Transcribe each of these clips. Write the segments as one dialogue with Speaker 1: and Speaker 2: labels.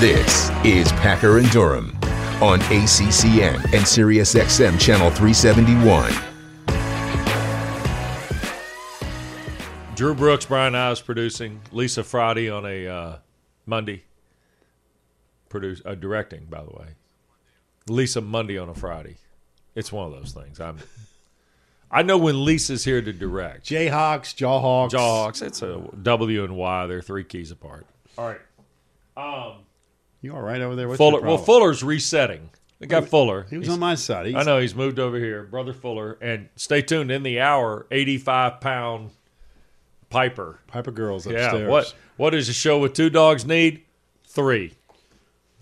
Speaker 1: This is Packer and Durham on ACCN and SiriusXM Channel 371.
Speaker 2: Drew Brooks, Brian Ives producing. Lisa Friday on a uh, Monday. Produce, uh, directing, by the way. Lisa Monday on a Friday. It's one of those things. I'm. I know when Lisa's here to direct.
Speaker 3: Jayhawks, Jawhawks.
Speaker 2: Jawhawks. It's a W and Y. They're three keys apart. All right.
Speaker 3: Um, you all right over there? What's
Speaker 2: Fuller.
Speaker 3: your
Speaker 2: Well. Fuller's resetting. They got Fuller.
Speaker 3: He was
Speaker 2: He's-
Speaker 3: on my side. He's,
Speaker 2: I know he's moved over here, brother Fuller, and stay tuned in the hour. Eighty-five pound Piper.
Speaker 3: Piper Girls upstairs. Yeah.
Speaker 2: What What does a show with two dogs need? Three,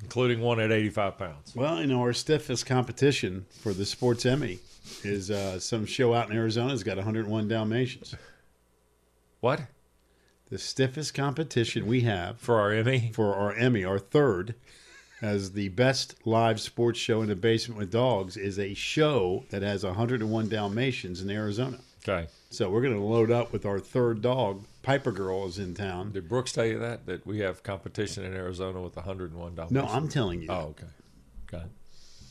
Speaker 2: including one at eighty-five pounds.
Speaker 3: Well, you know, our stiffest competition for the Sports Emmy is uh, some show out in Arizona has got 101 Dalmatians.
Speaker 2: What
Speaker 3: The stiffest competition we have
Speaker 2: for our Emmy?
Speaker 3: for our Emmy, our third, as the best live sports show in the basement with dogs, is a show that has 101 Dalmatians in Arizona.
Speaker 2: Okay.
Speaker 3: So we're going to load up with our third dog. Piper Girl is in town.
Speaker 2: Did Brooks tell you that that we have competition in Arizona with 101 Dalmatians?
Speaker 3: No, I'm telling you.
Speaker 2: Oh, okay. Got it.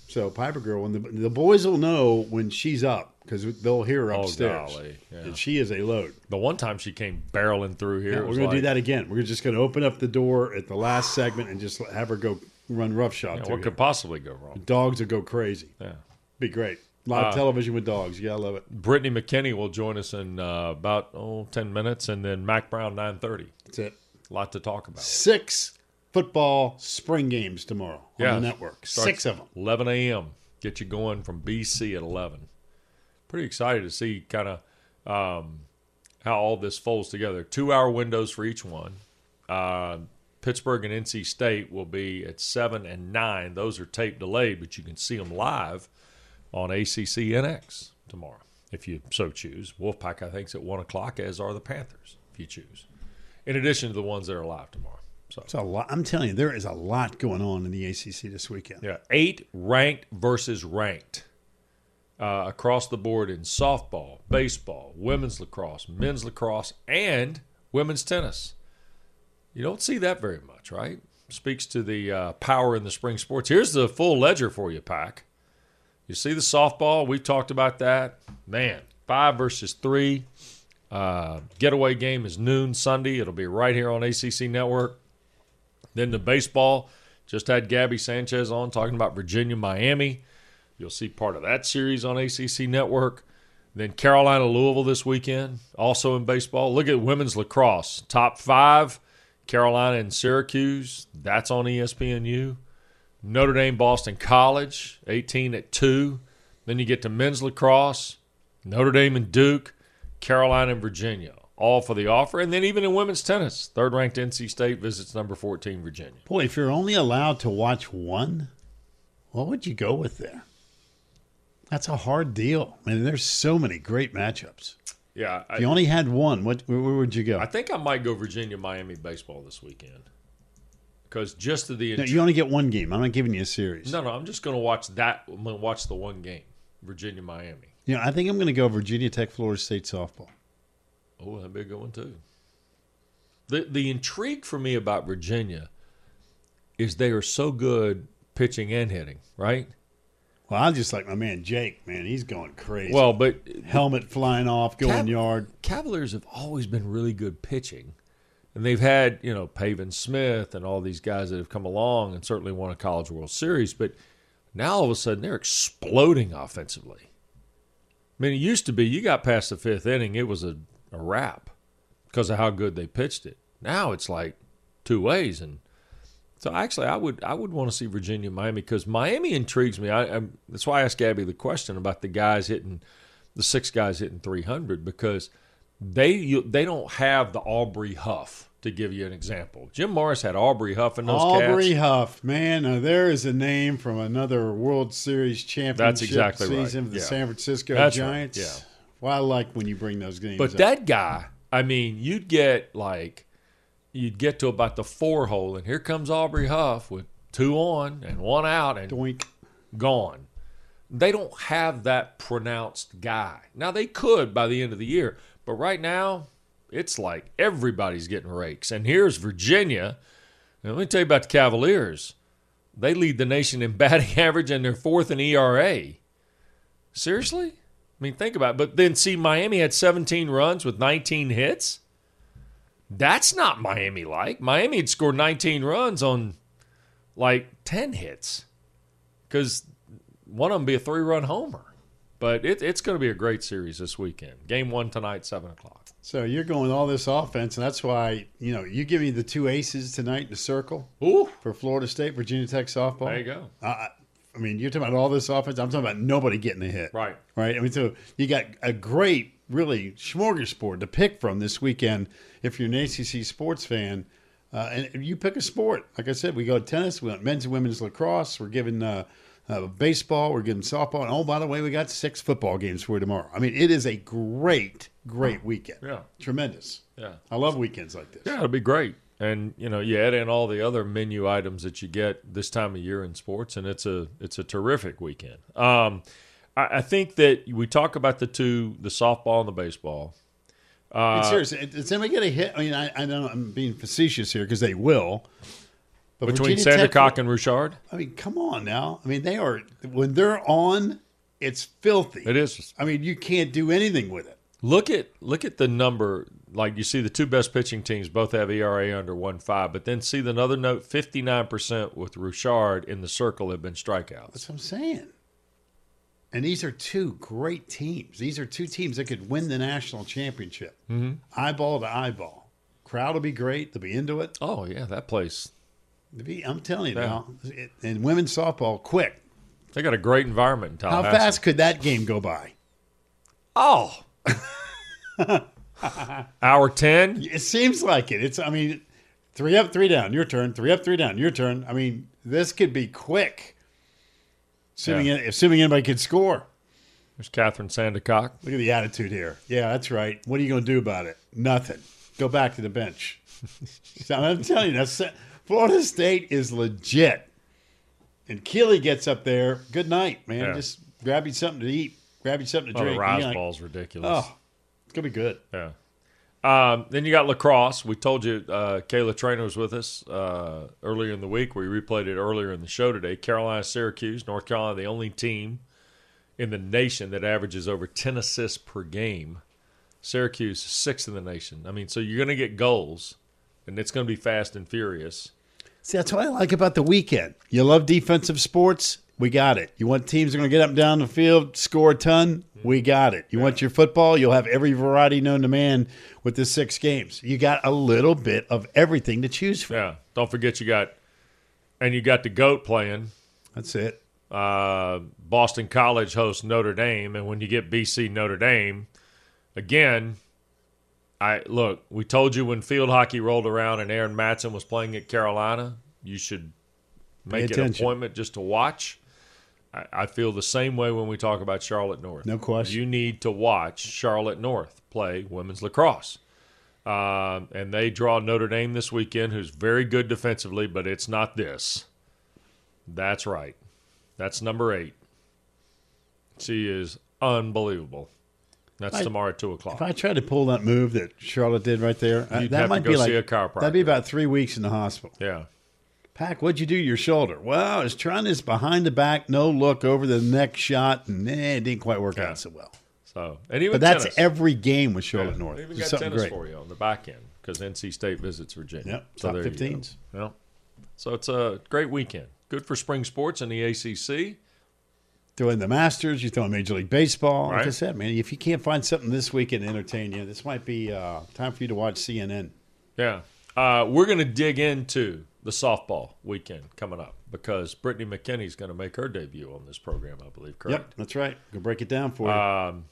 Speaker 3: So Piper Girl, when the the boys will know when she's up because they'll hear her
Speaker 2: Oh,
Speaker 3: upstairs.
Speaker 2: golly, yeah.
Speaker 3: And she is a load.
Speaker 2: The one time she came barreling through here,
Speaker 3: Yeah, we're going to do that again. We're just going to open up the door at the last segment and just have her go run roughshod.
Speaker 2: yeah, what could possibly go wrong?
Speaker 3: Dogs will go crazy.
Speaker 2: Yeah.
Speaker 3: Be great. Live
Speaker 2: Uh,
Speaker 3: television with dogs. Yeah, gotta love it.
Speaker 2: Brittany McKinney will join us in uh, about oh, 10 minutes, and then Mack Brown 9:30.
Speaker 3: That's it.
Speaker 2: A lot to talk about.
Speaker 3: Six football spring games tomorrow on the network.
Speaker 2: Starts
Speaker 3: Six of them.
Speaker 2: 11 a.m. Get you going from BC at 11. Pretty excited to see kind of um, how all this folds together. Two hour windows for each one. Uh, Pittsburgh and NC State will be at 7 and 9. Those are tape delayed, but you can see them live on ACC NX tomorrow if you so choose. Wolfpack, I think, is at 1 o'clock, as are the Panthers, if you choose, in addition to the ones that are live tomorrow. So.
Speaker 3: It's a lot. I'm telling you, there is a lot going on in the ACC this weekend.
Speaker 2: Yeah, eight ranked versus ranked uh, across the board in softball, baseball, women's lacrosse, men's lacrosse, and women's tennis. You don't see that very much, right? Speaks to the uh, power in the spring sports. Here's the full ledger for you, Pack. You see the softball? We talked about that. Man, five versus three. Uh, getaway game is noon Sunday. It'll be right here on ACC Network. Then the baseball, just had Gabby Sanchez on talking about Virginia, Miami. You'll see part of that series on ACC Network. Then Carolina, Louisville this weekend, also in baseball. Look at women's lacrosse, top five, Carolina and Syracuse. That's on ESPNU. Notre Dame, Boston College, 18 at 2. Then you get to men's lacrosse, Notre Dame and Duke, Carolina and Virginia, all for the offer. And then even in women's tennis, third ranked NC State visits number 14, Virginia.
Speaker 3: Boy, if you're only allowed to watch one, what would you go with there? That's a hard deal. I mean, there's so many great matchups.
Speaker 2: Yeah,
Speaker 3: If you only had one, what where, where would you go?
Speaker 2: I think I might go Virginia Miami baseball this weekend because just to the
Speaker 3: No, you only get one game. I'm not giving you a series.
Speaker 2: no no I'm just going to watch that. I'm going to watch the one game, Virginia Miami.
Speaker 3: You know, I think I'm going to go Virginia Tech, Florida State softball.
Speaker 2: Oh, that'd be a good one too. The the intrigue for me about Virginia is they are so good pitching and hitting, right?
Speaker 3: Well, I just like my man Jake. Man, he's going crazy.
Speaker 2: Well, but
Speaker 3: helmet flying off, going
Speaker 2: Cav-
Speaker 3: yard.
Speaker 2: Cavaliers have always been really good pitching. And they've had, you know, Pavin Smith and all these guys that have come along and certainly won a College World Series. But now all of a sudden they're exploding offensively. I mean, it used to be you got past the fifth inning, it was a, a wrap because of how good they pitched it. Now it's like two ways. And so actually, I would I would want to see Virginia Miami because Miami intrigues me. I, I'm, that's why I asked Gabby the question about the guys hitting the six guys hitting 300 because they you, they don't have the Aubrey Huff to give you an example. Jim Morris had Aubrey Huff in those
Speaker 3: Aubrey
Speaker 2: cats.
Speaker 3: Huff, man, uh, there is a name from another World Series championship
Speaker 2: exactly right.
Speaker 3: season of the
Speaker 2: Yeah.
Speaker 3: San Francisco
Speaker 2: That's right,
Speaker 3: Giants.
Speaker 2: yeah.
Speaker 3: Well, I like when you bring those games
Speaker 2: But
Speaker 3: up.
Speaker 2: that guy, I mean, you'd get like you'd get to about the four hole, and here comes Aubrey Huff with two on and one out, and
Speaker 3: Doink.
Speaker 2: gone. They don't have that pronounced guy. Now they could by the end of the year, but right now, it's like everybody's getting rakes. And here's Virginia. And let me tell you about the Cavaliers. They lead the nation in batting average and they're fourth in ERA. Seriously? I mean, think about it. But then see, Miami had 17 runs with 19 hits. That's not Miami like. Miami had scored 19 runs on like 10 hits because one of them be a three run homer. But it, it's going to be a great series this weekend. Game one tonight, 7 o'clock.
Speaker 3: So you're going all this offense, and that's why you know you give me the two aces tonight in the circle
Speaker 2: Ooh,
Speaker 3: for Florida State, Virginia Tech softball.
Speaker 2: there you go.
Speaker 3: Uh, I mean, you're talking about all this offense. I'm talking about nobody getting a hit.
Speaker 2: Right.
Speaker 3: Right. I mean, so you got a great, really smorgasbord to pick from this weekend if you're an ACC sports fan. Uh, and you pick a sport. Like I said, we go tennis, we got men's and women's lacrosse. We're giving uh, uh, baseball, we're giving softball. And oh, by the way, we got six football games for you tomorrow. I mean, it is a great, great weekend.
Speaker 2: Yeah.
Speaker 3: Tremendous.
Speaker 2: Yeah.
Speaker 3: I love weekends like this.
Speaker 2: Yeah, it'll be great. And you know, you add in all the other menu items that you get this time of year in sports, and it's a it's a terrific weekend. Um, I, I think that we talk about the two, the softball and the baseball. Uh,
Speaker 3: seriously, does anybody get a hit? I mean, I, I know I'm being facetious here because they will. But
Speaker 2: between
Speaker 3: Virginia Tech-
Speaker 2: Sandercock and Rochard,
Speaker 3: I mean, come on now. I mean, they are when they're on, it's filthy.
Speaker 2: it is.
Speaker 3: I mean, you can't do anything with it.
Speaker 2: Look at look at the number. Like you see, the two best pitching teams both have ERA under one five, but then see the another note: fifty nine percent with Rochard in the circle have been strikeouts.
Speaker 3: That's what I'm saying. And these are two great teams. These are two teams that could win the national championship, mm-hmm. eyeball to eyeball. Crowd will be great. They'll be into it.
Speaker 2: Oh yeah, that place.
Speaker 3: Be- I'm telling you
Speaker 2: Yeah.
Speaker 3: now. It, and women's softball, quick.
Speaker 2: They got a great environment in
Speaker 3: How
Speaker 2: Tallahassee.
Speaker 3: fast could that game go by?
Speaker 2: Oh. Hour 10?
Speaker 3: It seems like it. It's. I mean, three up, three down. Your turn. Three up, three down. Your turn. I mean, this could be quick. Assuming
Speaker 2: Yeah.
Speaker 3: assuming anybody could score.
Speaker 2: There's Kathryn Sandercock.
Speaker 3: Look at the attitude here. Yeah, that's right. What are you going to do about it? Nothing. Go back to the bench. I'm telling you, that's, Florida State is legit. And Keely gets up there. Good night, man.
Speaker 2: Yeah.
Speaker 3: Just grab you something to eat. Grab you something to
Speaker 2: Oh,
Speaker 3: drink.
Speaker 2: the rise
Speaker 3: You're like,
Speaker 2: ball's ridiculous.
Speaker 3: Oh, it's going to be good.
Speaker 2: Yeah. Um, then you got lacrosse. We told you uh, Kayla Treanor was with us uh, earlier in the week. We replayed it earlier in the show today. Carolina, Syracuse, North Carolina, the only team in the nation that averages over 10 assists per game. Syracuse, sixth in the nation. I mean, so you're going to get goals, and it's going to be fast and furious.
Speaker 3: See, that's what I like about the weekend. You love defensive sports? We got it. You want teams that are going to get up and down the field, score a ton? We got it. You want your football? You'll have every variety known to man with the six games. You got a little bit of everything to choose from.
Speaker 2: Yeah. Don't forget you got, and you got the GOAT playing.
Speaker 3: That's it.
Speaker 2: uh, Boston College hosts Notre Dame, and when you get BC Notre Dame, again, I look. We told you when field hockey rolled around and Erin Matson was playing at Carolina, you should make an appointment just to watch. I, I feel the same way when we talk about Charlotte North.
Speaker 3: No question.
Speaker 2: You need to watch Charlotte North play women's lacrosse. Um, and they draw Notre Dame this weekend, who's very good defensively, but it's not this. That's right. That's number eight. She is unbelievable. That's
Speaker 3: I-
Speaker 2: tomorrow at two o'clock. If.
Speaker 3: I tried to pull that move that Charlotte did right there, uh,
Speaker 2: You'd
Speaker 3: that might
Speaker 2: go
Speaker 3: be like
Speaker 2: see a chiropractor.
Speaker 3: that'd be about three weeks in the hospital.
Speaker 2: yeah,
Speaker 3: Pack, what'd you do to your shoulder? Well, I was trying this behind the back, no look over the neck shot, and eh, it didn't quite work
Speaker 2: Yeah.
Speaker 3: out so well.
Speaker 2: so and even
Speaker 3: But that's
Speaker 2: tennis.
Speaker 3: every game with
Speaker 2: Yeah,
Speaker 3: Charlotte North.
Speaker 2: they Even got
Speaker 3: something
Speaker 2: tennis
Speaker 3: great.
Speaker 2: for you on the back end because NC State visits Virginia.
Speaker 3: Yep,
Speaker 2: so
Speaker 3: top
Speaker 2: there you go.
Speaker 3: 15s.
Speaker 2: Yep. So it's a great weekend. Good for spring sports in the ACC.
Speaker 3: Throw in the Masters, you throw in Major League Baseball. Like I said, man, if you can't find something this weekend to entertain you, this might be uh, time for you to watch CNN.
Speaker 2: Yeah. Uh, we're going to dig into the softball weekend coming up because Brittany McKinney's going to make her debut on this program, I believe, correct?
Speaker 3: Yep, that's right. Go break it down for you.
Speaker 2: Um,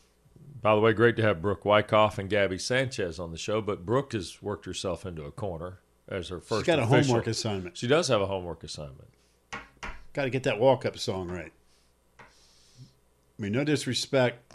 Speaker 2: by the way, great to have Brooke Wyckoff and Gabby Sanchez on the show, but Brooke has worked herself into a corner as her first
Speaker 3: She's got a homework assignment.
Speaker 2: She does have a homework assignment.
Speaker 3: Got to get that walk-up song right. I mean, no disrespect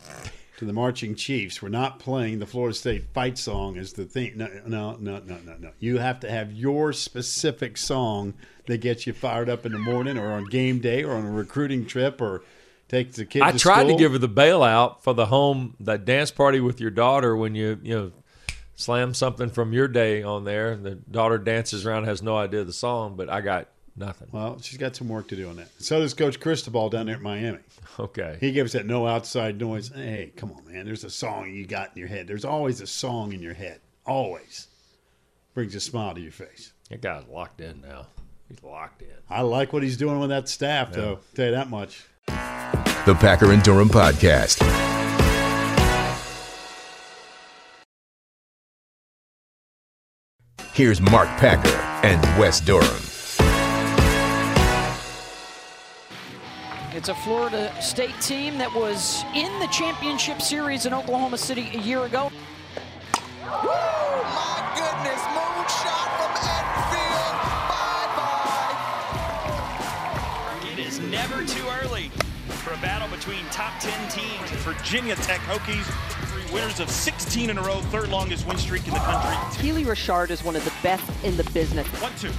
Speaker 3: to the marching Chiefs. We're not playing the Florida State fight song as the thing. No, no, no, no, no, no. You have to have your specific song that gets you fired up in the morning, or on game day, or on a recruiting trip, or take the kid.
Speaker 2: I
Speaker 3: to
Speaker 2: tried to give her the bailout for the home that dance party with your daughter when you you know slam something from your day on there. The daughter dances around, has no idea the song, but I got nothing.
Speaker 3: Well, she's got some work to do on that. So does Coach Cristobal down there at Miami.
Speaker 2: Okay.
Speaker 3: He gives that no outside noise. Hey, come on, man. There's a song you got in your head. There's always a song in your head. Always. Brings a smile to your face.
Speaker 2: That guy's locked in now. He's locked in.
Speaker 3: I like what he's doing with that staff, though. Tell you that much.
Speaker 1: The Packer and Durham Podcast. Here's Mark Packer and Wes Durham.
Speaker 4: It's a Florida State team that was in the championship series in Oklahoma City a year ago.
Speaker 5: Woo! My goodness, moonshot from Enfield. Bye bye.
Speaker 6: It is never too early for a battle between top 10 teams.
Speaker 7: Virginia Tech Hokies, three winners of 16 in a row, third longest win streak in the country.
Speaker 8: Keely Rochard is one of the best in the business.
Speaker 7: One, two.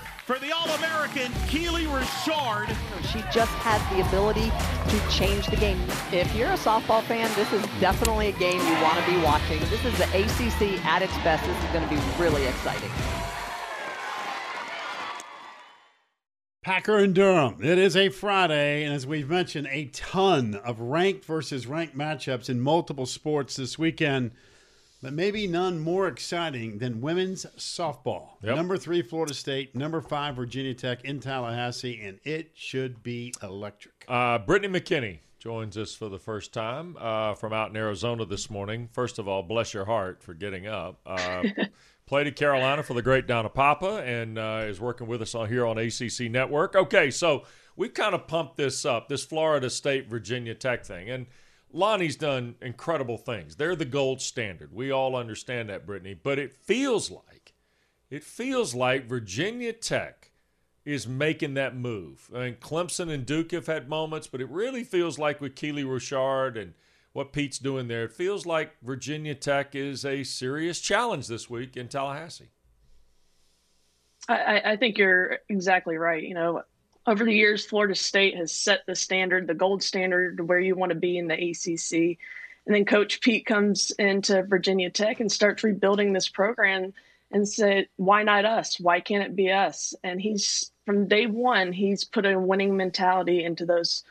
Speaker 7: No-hitter for the All-American Keely Rochard.
Speaker 8: She just has the ability to change the game. If you're a softball fan, this is definitely a game you want to be watching. This is the ACC at its best. This is going to be really exciting.
Speaker 3: Packer and Durham. It is a Friday, and as we've mentioned, a ton of ranked versus ranked matchups in multiple sports this weekend, but maybe none more exciting than women's softball.
Speaker 2: Yep.
Speaker 3: Number three, Florida State. Number five, Virginia Tech in Tallahassee, and it should be electric.
Speaker 2: Uh, Brittany McKinney joins us for the first time uh, from out in Arizona this morning. First of all, bless your heart for getting up. Uh, played at Carolina for the great Donna Papa and uh, is working with us on here on ACC Network. Okay, so we've kind of pumped this up, this Florida State Virginia Tech thing, and Lonni's done incredible things. They're the gold standard. We all understand that, Brittany, but it feels like it feels like Virginia Tech is making that move. I mean, Clemson and Duke have had moments, but it really feels like with Keely Rochard and what Pete's doing there, it feels like Virginia Tech is a serious challenge this week in Tallahassee.
Speaker 9: I, I think you're exactly right. You know, over the years, Florida State has set the standard, the gold standard, where you want to be in the ACC. And then Coach Pete comes into Virginia Tech and starts rebuilding this program and said, why not us? Why can't it be us? And he's from day one, he's put a winning mentality into those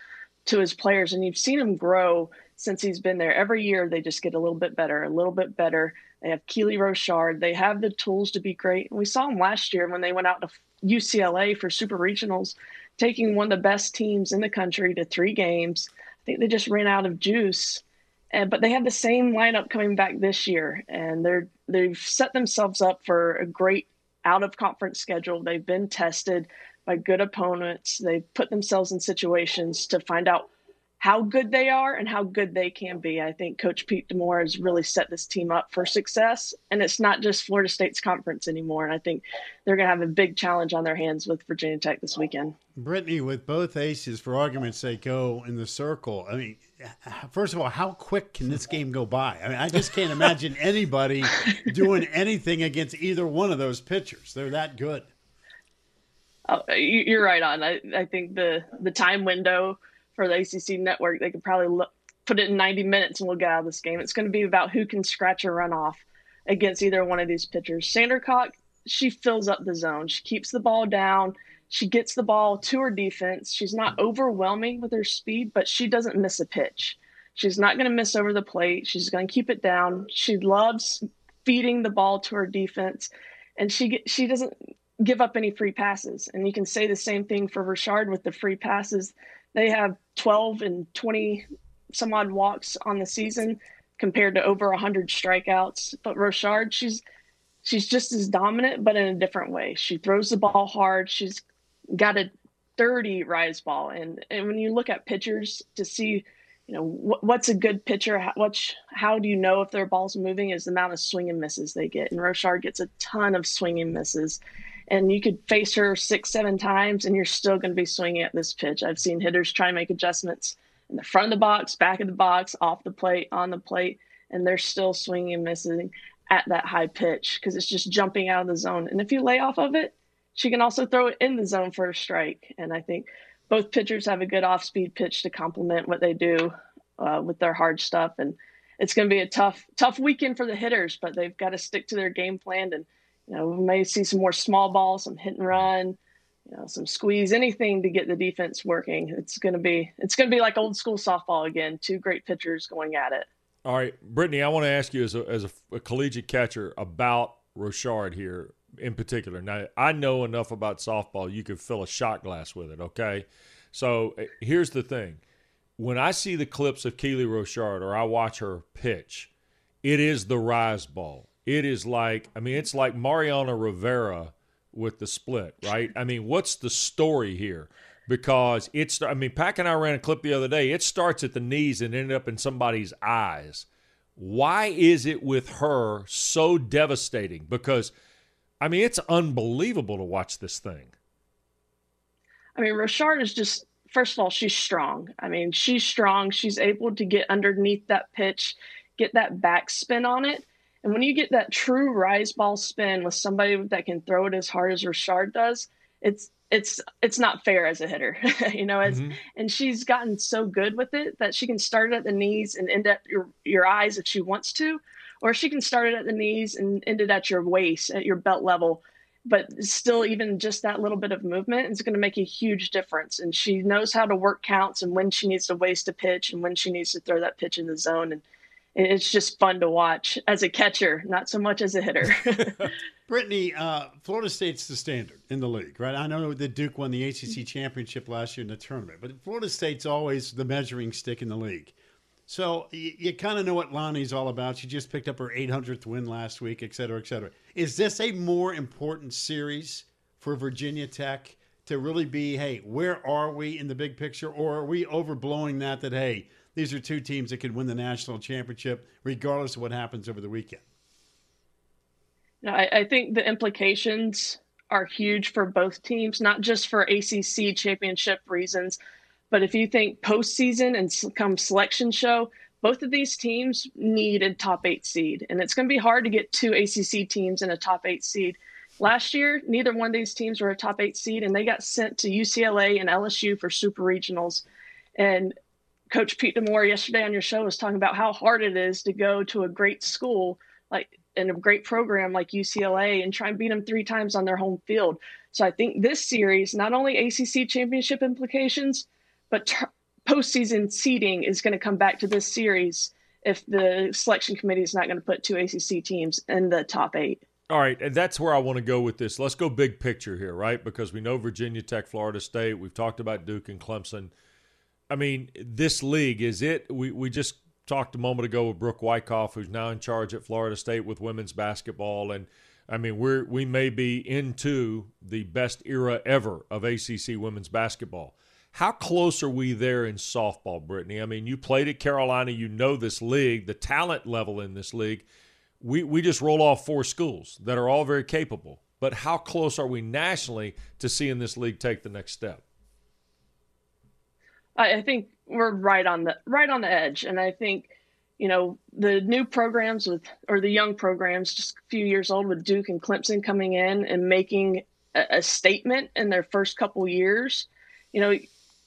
Speaker 9: to his players. And you've seen him grow since he's been there. Every year they just get a little bit better, a little bit better. They have Keely Rochard. They have the tools to be great. And we saw them last year when they went out to UCLA for super regionals, taking one of the best teams in the country to three games. I think they just ran out of juice. And, but they have the same lineup coming back this year, and they're they've set themselves up for a great out of conference schedule. They've been tested by good opponents. They've put themselves in situations to find out how good they are and how good they can be. I think Coach Pete D'Amour has really set this team up for success. And it's not just Florida State's conference anymore. And I think they're going to have a big challenge on their hands with Virginia Tech this weekend.
Speaker 3: Brittany, with both aces, for argument's sake, go in the circle. I mean, first of all, how quick can this game go by? I mean, I just can't imagine anybody doing anything against either one of those pitchers. They're that good.
Speaker 9: Oh, you're right on. I, I think the the time window for the ACC network, they could probably look, put it in 90 minutes and we'll get out of this game. It's going to be about who can scratch a run off against either one of these pitchers. Sandercock, she fills up the zone. She keeps the ball down. She gets the ball to her defense. She's not mm-hmm. overwhelming with her speed, but she doesn't miss a pitch. She's not going to miss over the plate. She's going to keep it down. She loves feeding the ball to her defense, and she she doesn't give up any free passes. And you can say the same thing for Rochard with the free passes. They have 12 and 20 some odd walks on the season compared to over 100 strikeouts. But Rochard, she's she's just as dominant, but in a different way. She throws the ball hard. She's got a dirty rise ball, and and when you look at pitchers to see, you know, what, what's a good pitcher? How, what's, how do you know if their ball's moving? Is the amount of swing and misses they get, and Rochard gets a ton of swing and misses. And you could face her six, seven times, and you're still going to be swinging at this pitch. I've seen hitters try and make adjustments in the front of the box, back of the box, off the plate, on the plate, and they're still swinging and missing at that high pitch because it's just jumping out of the zone. And if you lay off of it, she can also throw it in the zone for a strike. And I think both pitchers have a good off speed pitch to complement what they do uh, with their hard stuff. And it's going to be a tough tough weekend for the hitters, but they've got to stick to their game plan. And you know, we may see some more small balls, some hit and run, you know, some squeeze, anything to get the defense working. It's going to be it's going to be like old school softball again. Two great pitchers going at it.
Speaker 2: All right, Brittany, I want to ask you as a, as a, a collegiate catcher about Rochard here in particular. Now, I know enough about softball, you could fill a shot glass with it, okay? So eh, here's the thing. When I see the clips of Keely Rochard or I watch her pitch, it is the rise ball. It is like, I mean, it's like Mariano Rivera with the split, right? I mean, what's the story here? because it's I mean Pack and I ran a clip the other day. It starts at the knees and ended up in somebody's eyes. Why is it with her so devastating? Because I mean it's unbelievable to watch this thing.
Speaker 9: I mean Rochard is just first of all she's strong. I mean she's strong. She's able to get underneath that pitch, get that backspin on it. And when you get that true rise ball spin with somebody that can throw it as hard as Rochard does, it's it's it's not fair as a hitter, you know. As mm-hmm. and she's gotten so good with it that she can start it at the knees and end at your your eyes if she wants to, or she can start it at the knees and end it at your waist at your belt level. But still, even just that little bit of movement is going to make a huge difference. And she knows how to work counts and when she needs to waste a pitch and when she needs to throw that pitch in the zone. And it's just fun to watch as a catcher, not so much as a hitter.
Speaker 3: Brittany, uh, Florida State's the standard in the league, right? I know that Duke won the ACC championship last year in the tournament, but Florida State's always the measuring stick in the league. So you, you kind of know what Lonni's all about. She just picked up her 800th win last week, et cetera, et cetera. Is this a more important series for Virginia Tech to really be, hey, where are we in the big picture? Or are we overblowing that, that, hey, these are two teams that could win the national championship regardless of what happens over the weekend?
Speaker 9: I, I think the implications are huge for both teams, not just for ACC championship reasons, but if you think postseason and come selection show, both of these teams need a top eight seed, and it's going to be hard to get two ACC teams in a top eight seed. Last year, neither one of these teams were a top eight seed, and they got sent to UCLA and LSU for super regionals. And Coach Pete D'Amour yesterday on your show was talking about how hard it is to go to a great school like and a great program like UCLA and try and beat them three times on their home field. So I think this series, not only ACC championship implications, but t- postseason seeding is going to come back to this series if the selection committee is not going to put two ACC teams in the top eight.
Speaker 2: All right, and that's where I want to go with this. Let's go big picture here, right? Because we know Virginia Tech, Florida State. We've talked about Duke and Clemson. I mean, this league is it? We we just talked a moment ago with Brooke Wyckoff, who's now in charge at Florida State with women's basketball, and I mean we're we may be into the best era ever of ACC women's basketball. How close are we there in softball, Brittany? I mean, you played at Carolina, you know this league, the talent level in this league. We we just roll off four schools that are all very capable. But how close are we nationally to seeing this league take the next step?
Speaker 9: I, think we're right on the right on the edge, and I think you know the new programs with or the young programs, just a few years old with Duke and Clemson coming in and making a, a statement in their first couple years. You know,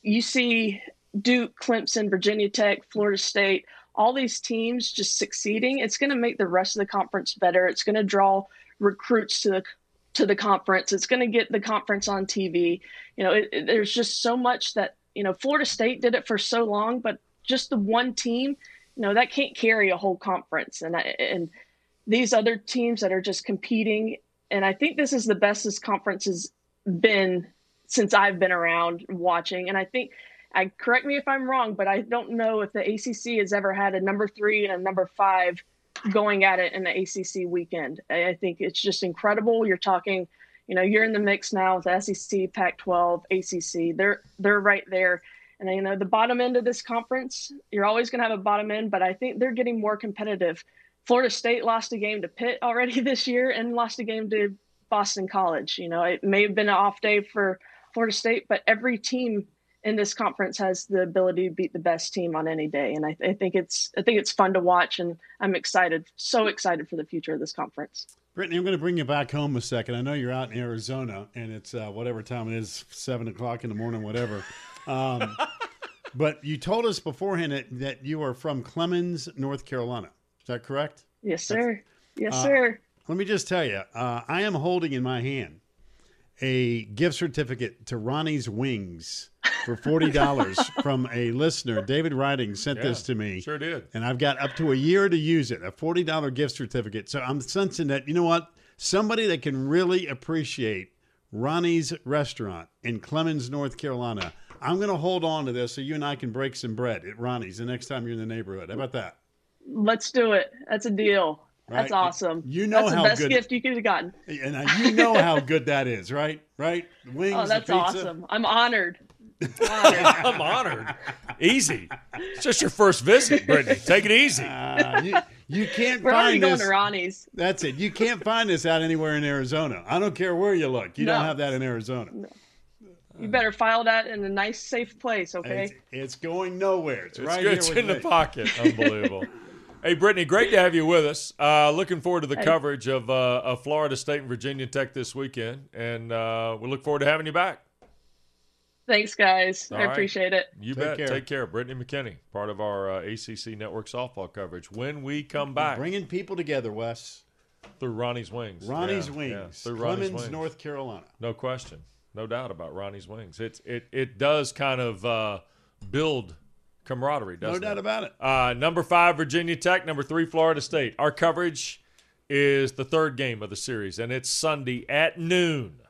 Speaker 9: you see Duke, Clemson, Virginia Tech, Florida State, all these teams just succeeding. It's going to make the rest of the conference better. It's going to draw recruits to the to the conference. It's going to get the conference on TV. You know, it, it, there's just so much that you know, Florida State did it for so long, but just the one team, you know, that can't carry a whole conference. And and these other teams that are just competing, and I think this is the best this conference has been since I've been around watching. And I think, I correct me if I'm wrong, but I don't know if the ACC has ever had a number three and a number five going at it in the ACC weekend. I think it's just incredible. You're talking you know, you're in the mix now with SEC, Pac-12, ACC. They're they're right there. And you know, the bottom end of this conference, you're always going to have a bottom end, but I think they're getting more competitive. Florida State lost a game to Pitt already this year and lost a game to Boston College. You know, it may have been an off day for Florida State, but every team in this conference has the ability to beat the best team on any day. And I, I think it's I think it's fun to watch, and I'm excited, so excited for the future of this conference.
Speaker 3: Brittany, I'm going to bring you back home a second. I know you're out in Arizona, and it's uh, whatever time it is, seven o'clock in the morning, whatever. Um, But you told us beforehand that, that you are from Clemmons, North Carolina. Is that correct?
Speaker 9: Yes, sir. Yes,
Speaker 3: Uh,
Speaker 9: sir.
Speaker 3: Let me just tell you, uh, I am holding in my hand a gift certificate to Ronnie's Wings for forty dollars from a listener. David Riding sent
Speaker 2: Yeah,
Speaker 3: this to me.
Speaker 2: sure did.
Speaker 3: and I've got up to a year to use it. A forty dollar gift certificate. So I'm sensing that you know what, somebody that can really appreciate Ronnie's restaurant in Clemmons, North Carolina. I'm going to hold on to this so you and I can break some bread at Ronnie's the next time you're in the neighborhood. How about that?
Speaker 9: Let's do it. That's a deal. That's awesome.
Speaker 3: You know
Speaker 9: that's
Speaker 3: how
Speaker 9: the best
Speaker 3: good-
Speaker 9: gift you could have gotten.
Speaker 3: And uh, you know how good that is, right? Right? Wings,
Speaker 9: Oh, that's
Speaker 3: pizza.
Speaker 9: awesome. I'm honored. honored.
Speaker 2: I'm honored. Easy. It's just your first visit, Brittany. Take it easy.
Speaker 3: Uh, you, you can't
Speaker 9: We're already
Speaker 3: find
Speaker 9: going
Speaker 3: this.
Speaker 9: to Ronnie's.
Speaker 3: That's it. You can't find this out anywhere in Arizona. I don't care where you look. You don't have that in Arizona.
Speaker 9: You better file that in a nice, safe place, okay?
Speaker 3: It's, it's going nowhere. It's,
Speaker 2: It's,
Speaker 3: right
Speaker 2: good.
Speaker 3: here
Speaker 2: It's
Speaker 3: with
Speaker 2: in the pocket. Unbelievable. Hey, Brittany, great to have you with us. Uh, looking forward to the
Speaker 9: Hey.
Speaker 2: coverage of, uh, of Florida State and Virginia Tech this weekend, and uh, we look forward to having you back.
Speaker 9: Thanks, guys.
Speaker 2: All
Speaker 9: I
Speaker 2: right.
Speaker 9: appreciate it.
Speaker 2: You
Speaker 3: Take
Speaker 2: bet.
Speaker 3: care.
Speaker 2: Take care. Brittany McKinney, part of our uh, ACC Network softball coverage. When we come back
Speaker 3: Bringing people together, Wes.
Speaker 2: through Ronnie's Wings.
Speaker 3: Ronnie's
Speaker 2: Yeah,
Speaker 3: Wings.
Speaker 2: yeah, through Ronnie's
Speaker 3: Clemmons,
Speaker 2: Wings.
Speaker 3: North Carolina.
Speaker 2: No question. No doubt about Ronnie's Wings. It's it it does kind of uh, build camaraderie, doesn't No
Speaker 3: doubt
Speaker 2: it?
Speaker 3: about it.
Speaker 2: Uh, number five, Virginia Tech. Number three, Florida State. Our coverage is the third game of the series, and it's Sunday at noon,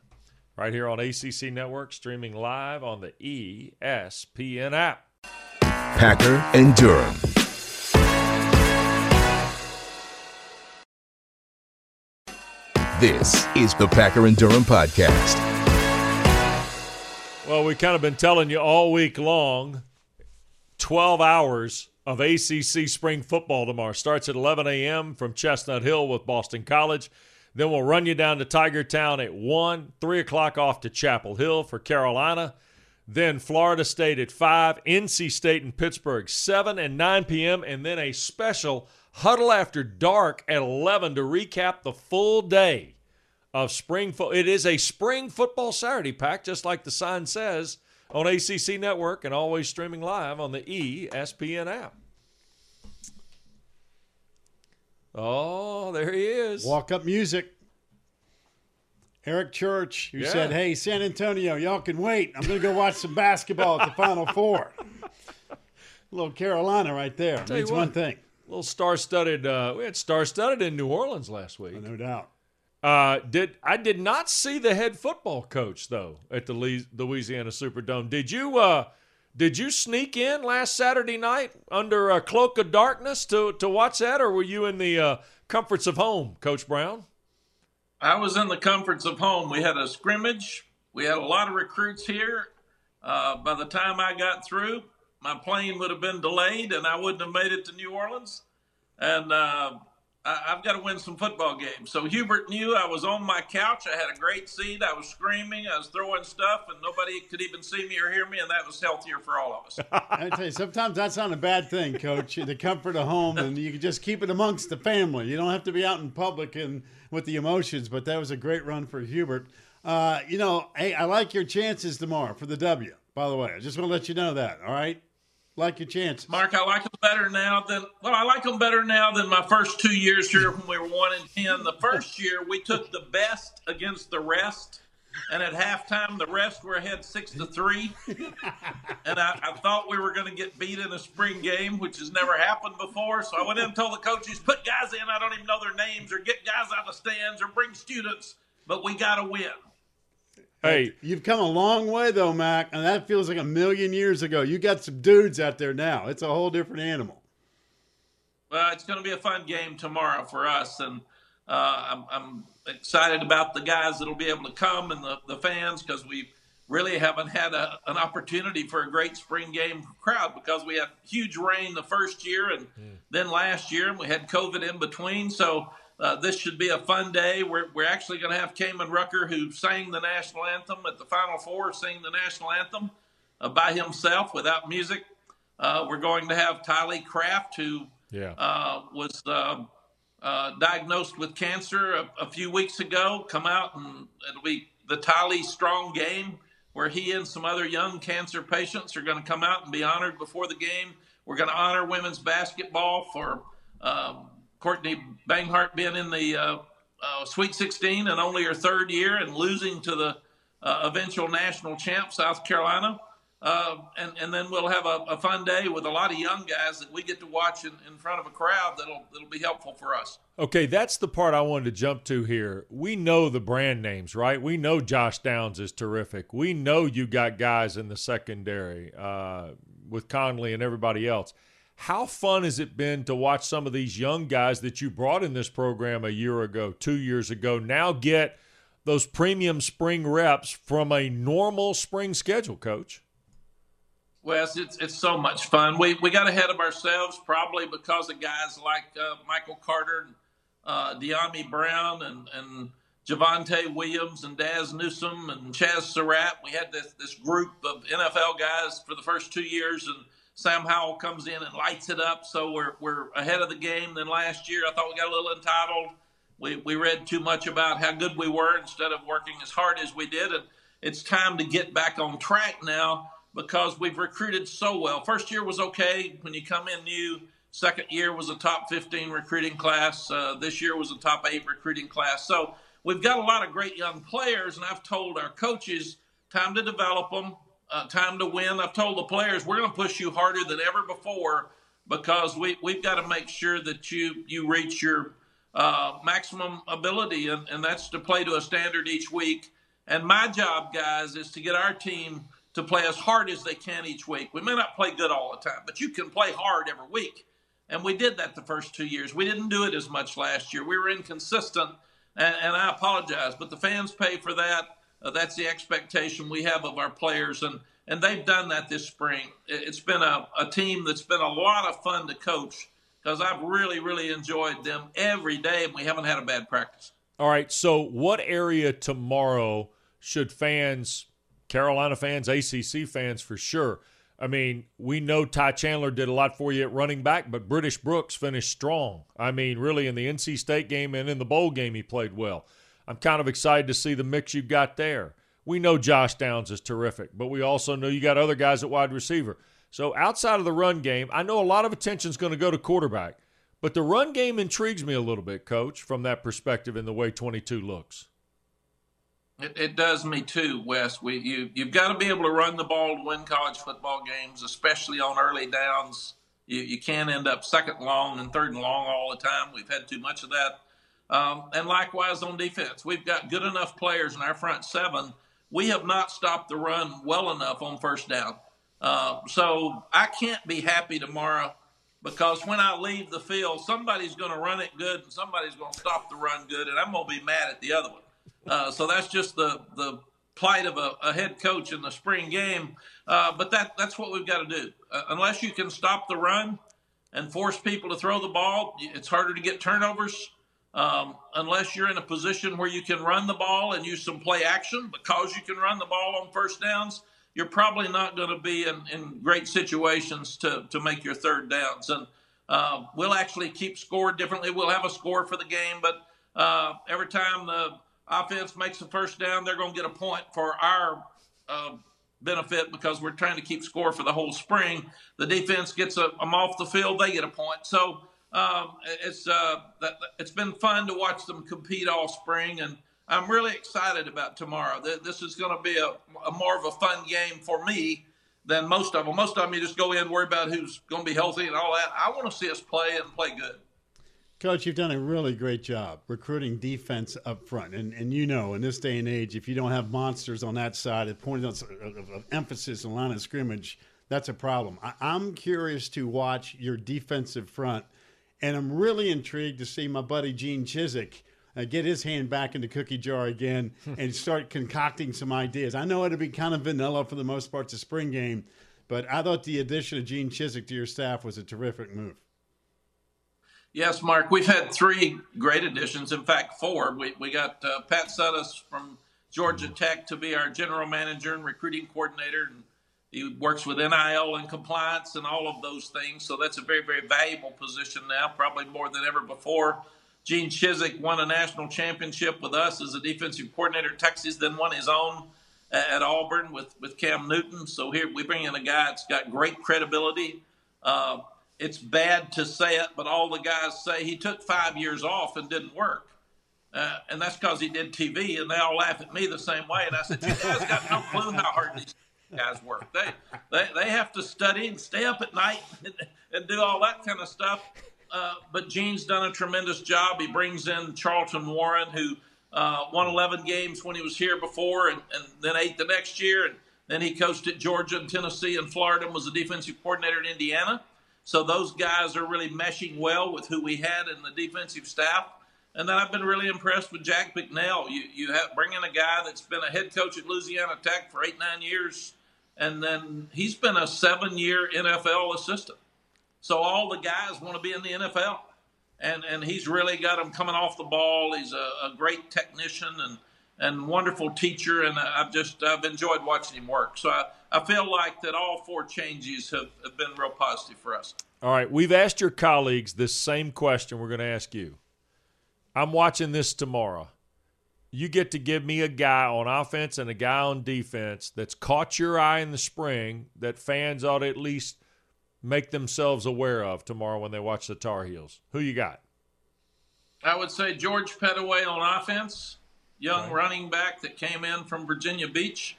Speaker 2: right here on ACC Network, streaming live on the ESPN app.
Speaker 1: Packer and Durham. This is the Packer and Durham podcast.
Speaker 2: Well, we've kind of been telling you all week long 12 hours of ACC spring football tomorrow. Starts at 11 a.m. from Chestnut Hill with Boston College. Then we'll run you down to Tiger Town at 1, 3 o'clock off to Chapel Hill for Carolina. Then Florida State at 5, NC State and Pittsburgh 7 and 9 p.m. And then a special huddle after dark at 11 to recap the full day of spring football. It is a spring football Saturday pack, just like the sign says on ACC Network and always streaming live on the ESPN app. Oh, there he is.
Speaker 3: Walk up music. Eric Church, who
Speaker 2: Yeah.
Speaker 3: said, Hey, San Antonio, y'all can wait. I'm going to go watch some basketball at the Final Four. little Carolina right there. Means
Speaker 2: what.
Speaker 3: one thing.
Speaker 2: little star-studded. Uh, we had star-studded in New Orleans last week.
Speaker 3: No doubt.
Speaker 2: Uh, did I did not see the head football coach though at the Louisiana Superdome? Did you? Uh, did you sneak in last Saturday night under a cloak of darkness to to watch that, or were you in the uh, comforts of home, Coach Brown?
Speaker 10: I was in the comforts of home. We had a scrimmage. We had a lot of recruits here. Uh, by the time I got through, my plane would have been delayed and I wouldn't have made it to New Orleans. And uh, I've got to win some football games. So Hubert knew I was on my couch. I had a great seat. I was screaming. I was throwing stuff, and nobody could even see me or hear me. And that was healthier for all of us.
Speaker 3: I tell you, sometimes that's not a bad thing, Coach. The comfort of home, and you can just keep it amongst the family. You don't have to be out in public and with the emotions. But that was a great run for Hubert. Uh, you know, hey, I like your chances tomorrow for the W. By the way, I just want to let you know that. All right, like your chance,
Speaker 10: Mark, I like them better now than well, I like them better now than my first two years here when we were one and ten. The first year we took the best against the rest, and at halftime the rest were ahead six to three. And I, I thought we were going to get beat in a spring game, which has never happened before. So I went in and told the coaches, put guys in. I don't even know their names, or get guys out of stands, or bring students, but we got to win.
Speaker 2: Hey,
Speaker 3: You've come a long way though, Mack, and that feels like a million years ago. You got some dudes out there now. It's a whole different animal.
Speaker 10: Well, it's going to be a fun game tomorrow for us, and uh, I'm, I'm excited about the guys that'll be able to come and the, the fans because we really haven't had a, an opportunity for a great spring game crowd because we had huge rain the first year and then last year, and we had COVID in between. So uh, this should be a fun day. We're, we're actually going to have Kamen Rucker, who sang the national anthem at the Final Four, sing the national anthem uh, by himself without music. Uh, we're going to have Tylee Craft, who
Speaker 2: yeah,
Speaker 10: uh, was um uh, diagnosed with cancer a, a few weeks ago. Come out and it'll be the Tylee Strong game where he and some other young cancer patients are going to come out and be honored before the game. We're going to honor women's basketball for um, Courtney Banghart being in the uh, uh, Sweet 16 and only her third year and losing to the uh, eventual national champ, South Carolina. Uh, and, and then we'll have a, a, fun day with a lot of young guys that we get to watch in, in front of a crowd that'll, that'll be helpful for us.
Speaker 2: Okay, that's the part I wanted to jump to here. We know the brand names, right? We know Josh Downs is terrific. We know you got guys in the secondary uh, with Conley and everybody else. How fun has it been to watch some of these young guys that you brought in this program a year ago, two years ago, now get those premium spring reps from a normal spring schedule, coach?
Speaker 10: Wes, it's it's so much fun. We we got ahead of ourselves probably because of guys like uh, Michael Carter, and, uh, Dyami Brown, and and Javonte Williams and Dazz Newsome and Chaz Surratt. We had this this group of NFL guys for the first two years, and Sam Howell comes in and lights it up. So we're we're ahead of the game than last year. I thought we got a little entitled. We we read too much about how good we were instead of working as hard as we did, and it's time to get back on track now because we've recruited so well. First year was okay when you come in new. Second year was a top 15 recruiting class. Uh, this year was a top eight recruiting class. So we've got a lot of great young players, and I've told our coaches time to develop them, uh, time to win. I've told the players we're going to push you harder than ever before because we, we've got to make sure that you you reach your uh, maximum ability, and, and that's to play to a standard each week. And my job, guys, is to get our team – to play as hard as they can each week. We may not play good all the time, but you can play hard every week. And we did that the first two years. We didn't do it as much last year. We were inconsistent, and, and I apologize, but the fans pay for that. Uh, that's the expectation we have of our players, and, and they've done that this spring. It's been a, a team that's been a lot of fun to coach because I've really, really enjoyed them every day, and we haven't had a bad practice.
Speaker 2: All right, so what area tomorrow should fans Carolina fans, ACC fans for sure. I mean, we know Ty Chandler did a lot for you at running back, but British Brooks finished strong. I mean, really, in the NC State game and in the bowl game, he played well. I'm kind of excited to see the mix you've got there. We know Josh Downs is terrific, but we also know you got other guys at wide receiver. So outside of the run game, I know a lot of attention is going to go to quarterback, but the run game intrigues me a little bit, coach, from that perspective and the way 22 looks.
Speaker 10: It, it, does me too, Wes. We you you've got to be able to run the ball to win college football games, especially on early downs. You you can't end up second long and third and long all the time. We've had too much of that. Um, and likewise on defense, we've got good enough players in our front seven. We have not stopped the run well enough on first down. Uh, so I can't be happy tomorrow because when I leave the field, somebody's going to run it good and somebody's going to stop the run good, and I'm going to be mad at the other one. Uh, so that's just the the plight of a, a head coach in the spring game. Uh, but that that's what we've got to do. Uh, unless you can stop the run and force people to throw the ball, it's harder to get turnovers. Um, unless you're in a position where you can run the ball and use some play action because you can run the ball on first downs, you're probably not going to be in, in great situations to, to make your third downs. And uh, we'll actually keep score differently. We'll have a score for the game, but uh, every time the offense makes a first down, they're going to get a point for our uh, benefit because we're trying to keep score for the whole spring. The defense gets a, them off the field, they get a point. So um, it's uh, it's been fun to watch them compete all spring, and I'm really excited about tomorrow. This is going to be a, a more of a fun game for me than most of them. Most of them, you just go in, worry about who's going to be healthy and all that. I want to see us play and play good.
Speaker 3: Coach, you've done a really great job recruiting defense up front. And, and you know, in this day and age, if you don't have monsters on that side, at point of, of, of emphasis and line of scrimmage, that's a problem. I, I'm curious to watch your defensive front, and I'm really intrigued to see my buddy Gene Chizik uh, get his hand back in the cookie jar again and start concocting some ideas. I know it'll be kind of vanilla for the most part, it's a spring game, but I thought the addition of Gene Chizik to your staff was a terrific move.
Speaker 10: Yes, Mark. We've had three great additions. In fact, four. We, we got uh, Pat Suttis from Georgia Tech to be our general manager and recruiting coordinator. And he works with NIL and compliance and all of those things. So that's a very, very valuable position now, probably more than ever before. Gene Chizik won a national championship with us as a defensive coordinator at Texas, then won his own at, at Auburn with, with Cam Newton. So here we bring in a guy that's got great credibility. Uh, it's bad to say it, but all the guys say he took five years off and didn't work. Uh, and that's because he did TV, and they all laugh at me the same way. And I said, "You guys got no clue how hard these guys work. They they, they have to study and stay up at night and, and do all that kind of stuff. Uh, but Gene's done a tremendous job. He brings in Charlton Warren, who uh, won 11 games when he was here before, and, and then eight the next year. And then he coached at Georgia and Tennessee and Florida, and was the defensive coordinator in Indiana. So those guys are really meshing well with who we had in the defensive staff. And then I've been really impressed with Jack Bicknell. You you have bring in a guy that's been a head coach at Louisiana Tech for eight nine years, and then he's been a seven year NFL assistant. So all the guys want to be in the NFL, and and he's really got them coming off the ball. He's a, a great technician and and wonderful teacher, and I've just I've enjoyed watching him work. So I, I feel like that all four changes have, have been real positive for us.
Speaker 2: All right, we've asked your colleagues this same question. We're going to ask you. I'm watching this tomorrow. You get to give me a guy on offense and a guy on defense that's caught your eye in the spring that fans ought to at least make themselves aware of tomorrow when they watch the Tar Heels. Who you got?
Speaker 10: I would say George Pettaway on offense, young right. running back that came in from Virginia Beach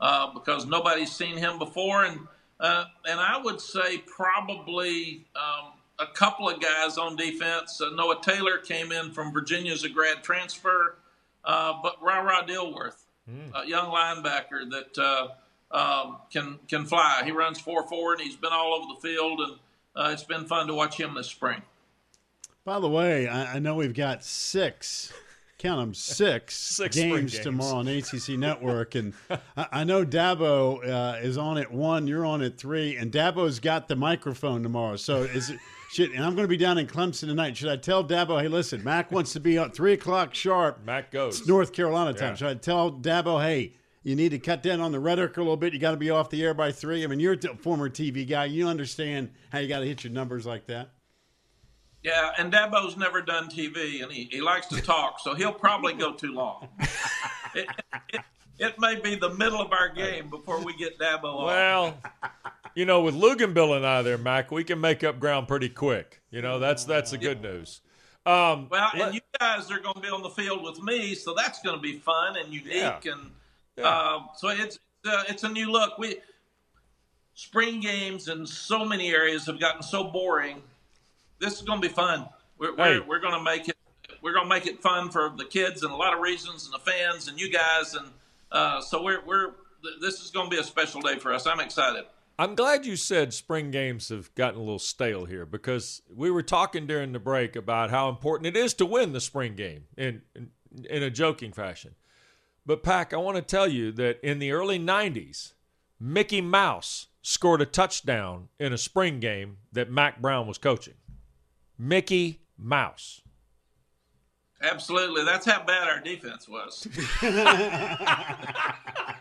Speaker 10: uh, because nobody's seen him before, and uh, and I would say probably um, a couple of guys on defense. Uh, Noah Taylor came in from Virginia as a grad transfer, uh, but Ra Dillworth, mm. a young linebacker that uh, um, can can fly. He runs four four, and he's been all over the field, and uh, it's been fun to watch him this spring.
Speaker 3: By the way, I, I know we've got six count them six,
Speaker 2: six
Speaker 3: games,
Speaker 2: games,
Speaker 3: tomorrow on ACC Network, and I, I, know Dabo uh, is on at one, you're on at three, and Dabo's got the microphone tomorrow. So is it? Should, and I'm going to be down in Clemson tonight. Should I tell Dabo, hey, listen, Mack wants to be at three o'clock sharp.
Speaker 2: Mack goes.
Speaker 3: It's North Carolina time. Yeah. Should I tell Dabo, hey, you need to cut down on the rhetoric a little bit. You got to be off the air by three. I mean, you're a former TV guy. You understand how you got to hit your numbers like that.
Speaker 10: Yeah, and Dabo's never done TV, and he, he likes to talk, so he'll probably go too long. it, it, it, may be the middle of our game before we get Dabo
Speaker 2: Well, you know, with Luginbill and I there, Mack, we can make up ground pretty quick. You know, that's that's the good news. Um,
Speaker 10: well, and let, you guys are going to be on the field with me, so that's going to be fun and unique, yeah. and yeah. Uh, so it's uh, it's a new look. We spring games in so many areas have gotten so boring. This is going to be fun. We're hey. we're, we're going to make it we're going to make it fun for the kids and a lot of reasons and the fans and you guys and uh, so we're we're this is going to be a special day for us. I'm excited.
Speaker 2: I'm glad you said spring games have gotten a little stale here because we were talking during the break about how important it is to win the spring game in, in, in a joking fashion. But, Pack, I want to tell you that in the early 90s, Mickey Mouse scored a touchdown in a spring game that Mack Brown was coaching. Mickey Mouse.
Speaker 10: Absolutely. That's how bad our defense was.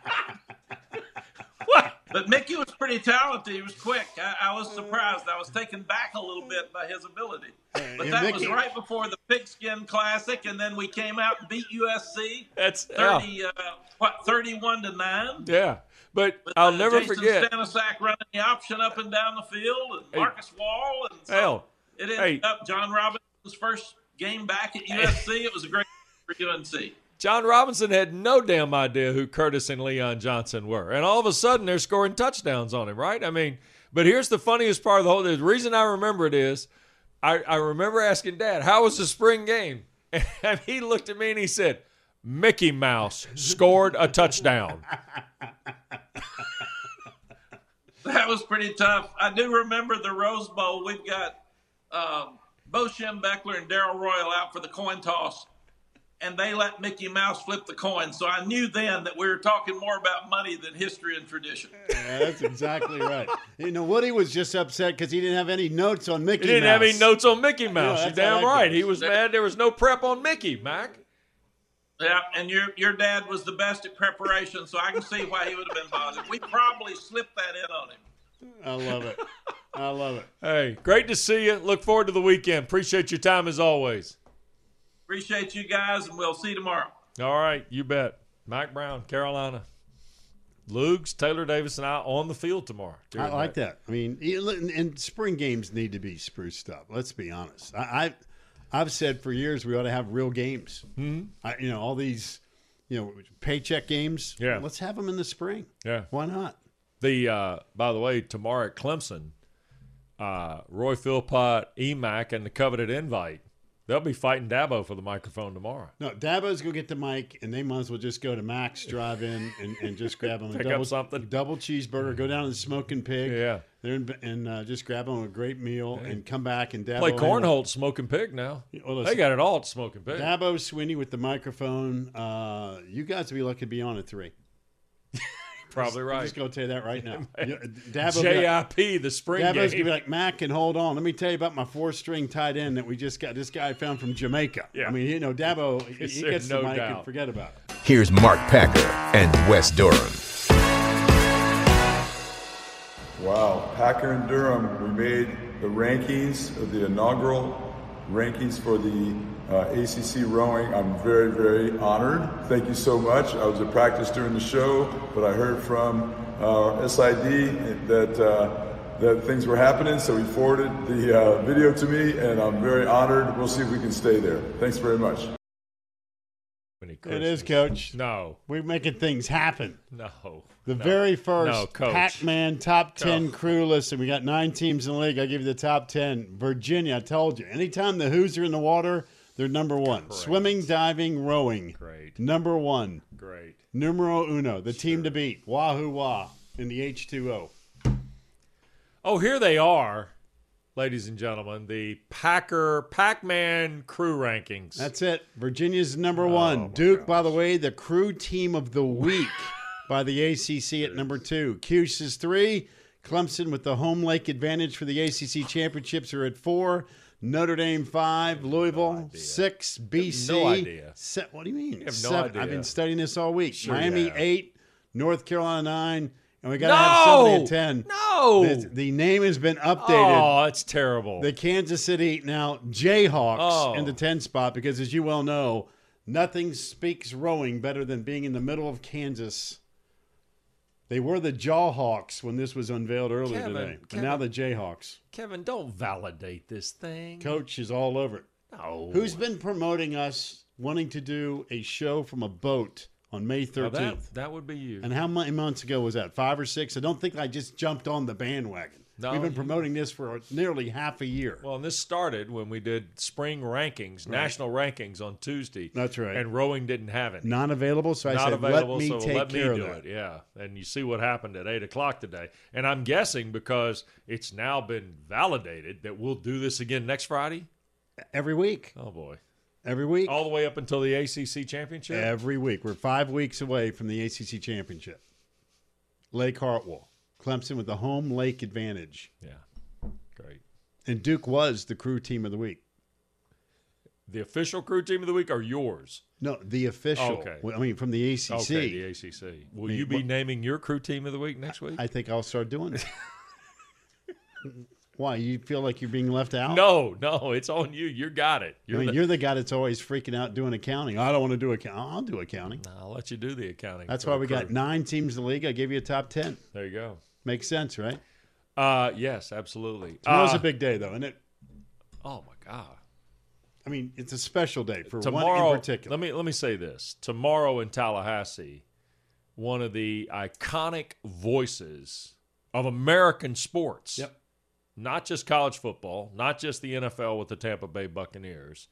Speaker 10: But Mickey was pretty talented. He was quick. I, I, was surprised. I was taken back a little bit by his ability. But that Mickey. was right before the Pigskin Classic, and then we came out and beat USC.
Speaker 2: That's
Speaker 10: thirty. Yeah. Uh, what thirty-one to nine?
Speaker 2: Yeah. But With, I'll uh, never
Speaker 10: Jason
Speaker 2: forget
Speaker 10: Stanicek running the option up and down the field, and Marcus hey. Wall, and so
Speaker 2: Hell.
Speaker 10: it ended hey. up John Robinson's first game back at USC. it was a great for UNC.
Speaker 2: John Robinson had no damn idea who Curtis and Leon Johnson were. And all of a sudden they're scoring touchdowns on him, right? I mean, but here's the funniest part of the whole the reason I remember it is I, I remember asking Dad, how was the spring game? And he looked at me and he said, Mickey Mouse scored a touchdown.
Speaker 10: That was pretty tough. I do remember the Rose Bowl. We've got um, Bo Schembechler and Darrell Royal out for the coin toss and they let Mickey Mouse flip the coin. So I knew then that we were talking more about money than history and tradition.
Speaker 3: Yeah, that's exactly right. You know, Woody was just upset because he didn't have any notes on Mickey. Mouse.
Speaker 2: He didn't
Speaker 3: Mouse.
Speaker 2: have any notes on Mickey Mouse. Yeah, You're damn right. He was mad there was no prep on Mickey, Mack.
Speaker 10: Yeah, and your your dad was the best at preparation, so I can see why he would have been bothered. We probably slipped that in on him.
Speaker 3: I love it. I love it.
Speaker 2: Hey, great to see you. Look forward to the weekend. Appreciate your time as always.
Speaker 10: Appreciate you guys, and we'll see you tomorrow.
Speaker 2: All right, you bet. Mack Brown, Carolina. Lugs, Taylor Davis, and I on the field tomorrow.
Speaker 3: I
Speaker 2: during
Speaker 3: like that. I mean, and and spring games need to be spruced up. Let's be honest. I, I I've said for years we ought to have real games. Mm-hmm. I, you know, all these, you know, paycheck games.
Speaker 2: Yeah.
Speaker 3: let's have them in the spring.
Speaker 2: Yeah.
Speaker 3: Why not?
Speaker 2: The uh, by the way, tomorrow at Clemson, uh, Roy Philpott, Emac, and the coveted invite. They'll be fighting Dabo for the microphone tomorrow.
Speaker 3: No, Dabo's gonna get the mic, and they might as well just go to Mac's Drive In and, and just grab them a
Speaker 2: Pick up
Speaker 3: double
Speaker 2: something.
Speaker 3: double cheeseburger. Go down to the Smoking Pig.
Speaker 2: Yeah.
Speaker 3: there and, and uh, just grab them a great meal and come back and Dabo
Speaker 2: Play cornhole at Smoking Pig now.
Speaker 3: Well,
Speaker 2: they got it all at Smoking Pig.
Speaker 3: Dabo Swinney with the microphone. Uh, you guys will be lucky to be on at three.
Speaker 2: Probably right.
Speaker 3: I'm
Speaker 2: right.
Speaker 3: just gonna tell you that right now. You- Dabo will be like-
Speaker 2: JIP, the spring
Speaker 3: Dabo's
Speaker 2: game.
Speaker 3: gonna be like Mack and hold on. Let me tell you about my four string tight end that we just got. This guy I found from Jamaica.
Speaker 2: Yeah.
Speaker 3: I mean, you know, Dabo, he, he gets
Speaker 2: no
Speaker 3: the mic
Speaker 2: doubt?
Speaker 3: and forget about it.
Speaker 1: Here's Mark Packer and Wes Durham.
Speaker 11: Wow, Packer and Durham, we made the rankings of the inaugural rankings for the uh, ACC rowing. I'm very, very honored. Thank you so much. I was at practice during the show, but I heard from uh, SID that uh, that things were happening, so he forwarded the uh, video to me, and I'm very honored. We'll see if we can stay there. Thanks very much.
Speaker 3: It is, Coach.
Speaker 2: No,
Speaker 3: We're making things happen.
Speaker 2: no.
Speaker 3: The
Speaker 2: no.
Speaker 3: very first
Speaker 2: No,
Speaker 3: Pac-Man top ten
Speaker 2: No.
Speaker 3: crew list, and we got nine teams in the league. I give you the top ten. Virginia, I told you. Anytime the Hoos are in the water, they're number one. Swimming, diving, rowing.
Speaker 2: Great.
Speaker 3: Number one.
Speaker 2: Great.
Speaker 3: Numero uno, the team to beat. Wahoo Wah in the H2O.
Speaker 2: Oh, here they are, ladies and gentlemen. The Packer Pac-Man crew rankings.
Speaker 3: That's it. Virginia's number
Speaker 2: Oh,
Speaker 3: one. Duke, by the way, the crew team of the week by the ACC at number two. Cuse is three. Clemson with the home lake advantage for the ACC championships are at four. Notre Dame five. Louisville six. BC.
Speaker 2: no idea.
Speaker 3: se- what do you mean?
Speaker 2: have no
Speaker 3: Seven.
Speaker 2: idea.
Speaker 3: I've been studying this all week.
Speaker 2: Sure
Speaker 3: Miami eight. North Carolina nine. And we got to have somebody
Speaker 2: No!
Speaker 3: at ten.
Speaker 2: No!
Speaker 3: The, the name has been updated.
Speaker 2: Oh, it's terrible.
Speaker 3: The Kansas City now Jayhawks
Speaker 2: Oh.
Speaker 3: in the 10 spot because, as you well know, nothing speaks rowing better than being in the middle of Kansas. They were the Jawhawks when this was unveiled earlier
Speaker 2: Kevin,
Speaker 3: today, and
Speaker 2: Kevin.
Speaker 3: now the Jayhawks.
Speaker 2: Kevin, don't validate this thing.
Speaker 3: Coach is all over it.
Speaker 2: No.
Speaker 3: Who's been promoting us wanting to do a show from a boat on May
Speaker 2: Now
Speaker 3: 13th?
Speaker 2: that, that would be you.
Speaker 3: And how many months ago was that? Five or six? I don't think I just jumped on the bandwagon.
Speaker 2: No,
Speaker 3: We've been promoting this for nearly half a year.
Speaker 2: Well, and this started when we did spring rankings, national rankings on Tuesday.
Speaker 3: That's right.
Speaker 2: And rowing didn't have it.
Speaker 3: Not available, so I
Speaker 2: Not
Speaker 3: said,
Speaker 2: available,
Speaker 3: let me
Speaker 2: so
Speaker 3: take
Speaker 2: let me do
Speaker 3: of that.
Speaker 2: it. Yeah, and you see what happened at eight o'clock today. And I'm guessing because it's now been validated that we'll do this again next Friday.
Speaker 3: Every week.
Speaker 2: Oh boy,
Speaker 3: Every week.
Speaker 2: all the way up until the ACC championship.
Speaker 3: Every week. We're five weeks away from the ACC championship. Lake Hartwell. Clemson with the home lake advantage.
Speaker 2: Yeah, great.
Speaker 3: And Duke was the crew team of the week.
Speaker 2: The official crew team of the week are yours.
Speaker 3: No, the official.
Speaker 2: Okay.
Speaker 3: I mean, from the ACC.
Speaker 2: Okay, the ACC. Will
Speaker 3: mean,
Speaker 2: you be
Speaker 3: what-
Speaker 2: naming your crew team of the week next week?
Speaker 3: I think I'll start doing it. Why? You feel like you're being left out?
Speaker 2: no, no, it's on you. You got it.
Speaker 3: I
Speaker 2: You're
Speaker 3: mean,
Speaker 2: the-
Speaker 3: you're the guy that's always freaking out doing accounting. I don't want to do accounting. I'll do accounting.
Speaker 2: I'll let you do the accounting.
Speaker 3: That's why we got nine teams in the league. I gave you a top 10.
Speaker 2: There you go.
Speaker 3: Makes sense, right?
Speaker 2: Uh, yes, absolutely.
Speaker 3: Tomorrow's
Speaker 2: Uh,
Speaker 3: a big day, though, isn't it?
Speaker 2: Oh my God.
Speaker 3: I mean, it's a special day for
Speaker 2: tomorrow,
Speaker 3: one in particular.
Speaker 2: Let me let me say this. Tomorrow in Tallahassee, one of the iconic voices of American sports.
Speaker 3: Yep.
Speaker 2: Not just college football, not just the NFL with the Tampa Bay Buccaneers.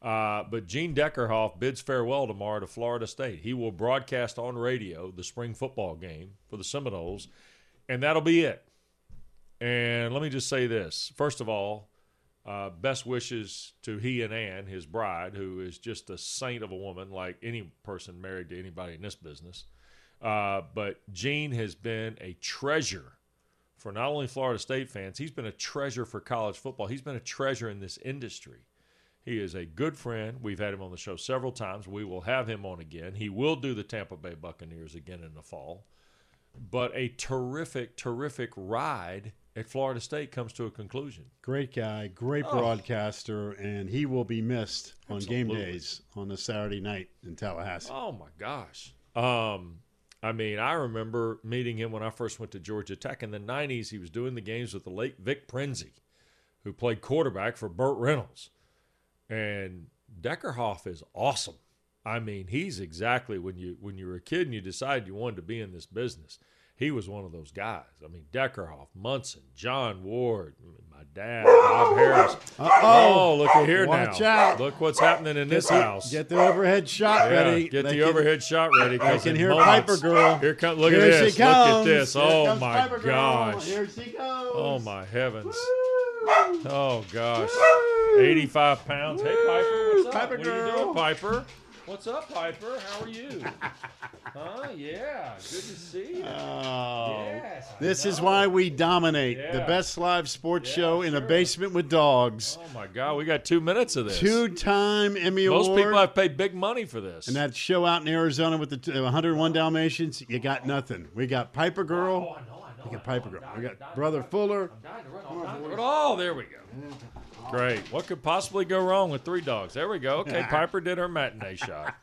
Speaker 2: Uh, but Gene Deckerhoff bids farewell tomorrow to Florida State. He will broadcast on radio the spring football game for the Seminoles, and that'll be it. And let me just say this. First of all, uh, best wishes to he and Ann, his bride, who is just a saint of a woman, like any person married to anybody in this business. Uh, but Gene has been a treasure for not only Florida State fans, he's been a treasure for college football. He's been a treasure in this industry. He is a good friend. We've had him on the show several times. We will have him on again. He will do the Tampa Bay Buccaneers again in the fall. But a terrific, terrific ride at Florida State comes to a conclusion.
Speaker 3: Great guy, great
Speaker 2: Oh.
Speaker 3: broadcaster, and he will be missed on game days on a Saturday night in Tallahassee.
Speaker 2: Oh my gosh. Um, I mean, I remember meeting him when I first went to Georgia Tech in the 90s. He was doing the games with the late Vic Prinzi, who played quarterback for Burt Reynolds. And Deckerhoff is awesome. I mean, he's exactly when you when you were a kid and you decided you wanted to be in this business. He was one of those guys. I mean, Deckerhoff, Munson, John Ward, my dad, Bob Harris.
Speaker 3: Uh-oh.
Speaker 2: Oh, look at here
Speaker 3: Watch
Speaker 2: now.
Speaker 3: out.
Speaker 2: Look what's happening in this
Speaker 3: the-
Speaker 2: house.
Speaker 3: Get the overhead shot
Speaker 2: Yeah,
Speaker 3: ready.
Speaker 2: Get
Speaker 3: They
Speaker 2: the
Speaker 3: can-
Speaker 2: overhead shot ready.
Speaker 3: I can hear
Speaker 2: moments-
Speaker 3: Piper Girl.
Speaker 2: Here come. Look
Speaker 3: Here
Speaker 2: at this. Look at this.
Speaker 3: Here
Speaker 2: oh my
Speaker 3: Piper Girl.
Speaker 2: gosh.
Speaker 3: Here she oh, goes.
Speaker 2: Oh my heavens. Oh gosh. 85 pounds. Hey Piper, what's up?
Speaker 3: Piper
Speaker 2: what are you
Speaker 3: girl.
Speaker 2: doing, Piper? What's up, Piper? How are you? huh? Yeah. Good to see you.
Speaker 3: Oh,
Speaker 2: Yes,
Speaker 3: this is why we dominate the best live sports
Speaker 2: Yeah,
Speaker 3: show in
Speaker 2: a
Speaker 3: basement with dogs.
Speaker 2: Oh my God, we got two minutes of this.
Speaker 3: Two-time Emmy
Speaker 2: Most
Speaker 3: Award.
Speaker 2: people have paid big money for this.
Speaker 3: and that show out in Arizona with the uh, 101 Dalmatians, you got nothing. We got Piper Girl. Oh, I know, I know. We got Piper Girl. We got Brother Fuller.
Speaker 2: Oh, there we go. Great. What could possibly go wrong with three dogs? There we go. Okay, Piper did her matinee shot.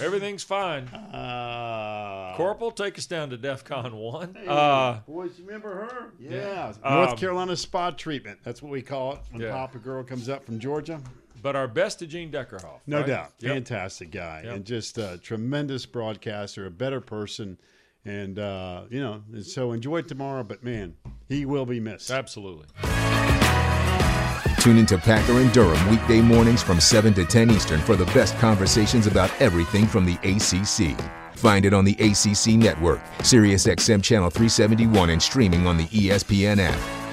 Speaker 2: Everything's fine.
Speaker 3: Uh,
Speaker 2: Corporal, take us down to DEFCON 1. Uh,
Speaker 3: boys, you remember her? Yeah.
Speaker 2: Yeah.
Speaker 3: North
Speaker 2: Um,
Speaker 3: Carolina spa treatment. That's what we call it when
Speaker 2: Yeah.
Speaker 3: Papa Girl comes up from Georgia.
Speaker 2: but our best to Gene Deckerhoff.
Speaker 3: No
Speaker 2: right?
Speaker 3: doubt.
Speaker 2: Yep.
Speaker 3: Fantastic guy.
Speaker 2: Yep.
Speaker 3: And just a tremendous broadcaster, a better person. And, uh, you know, so enjoy it tomorrow. But, man, he will be missed.
Speaker 2: Absolutely.
Speaker 1: Tune into Packer and Durham weekday mornings from 7 to 10 Eastern for the best conversations about everything from the ACC. Find it on the ACC network, SiriusXM Channel 371, and streaming on the ESPN app.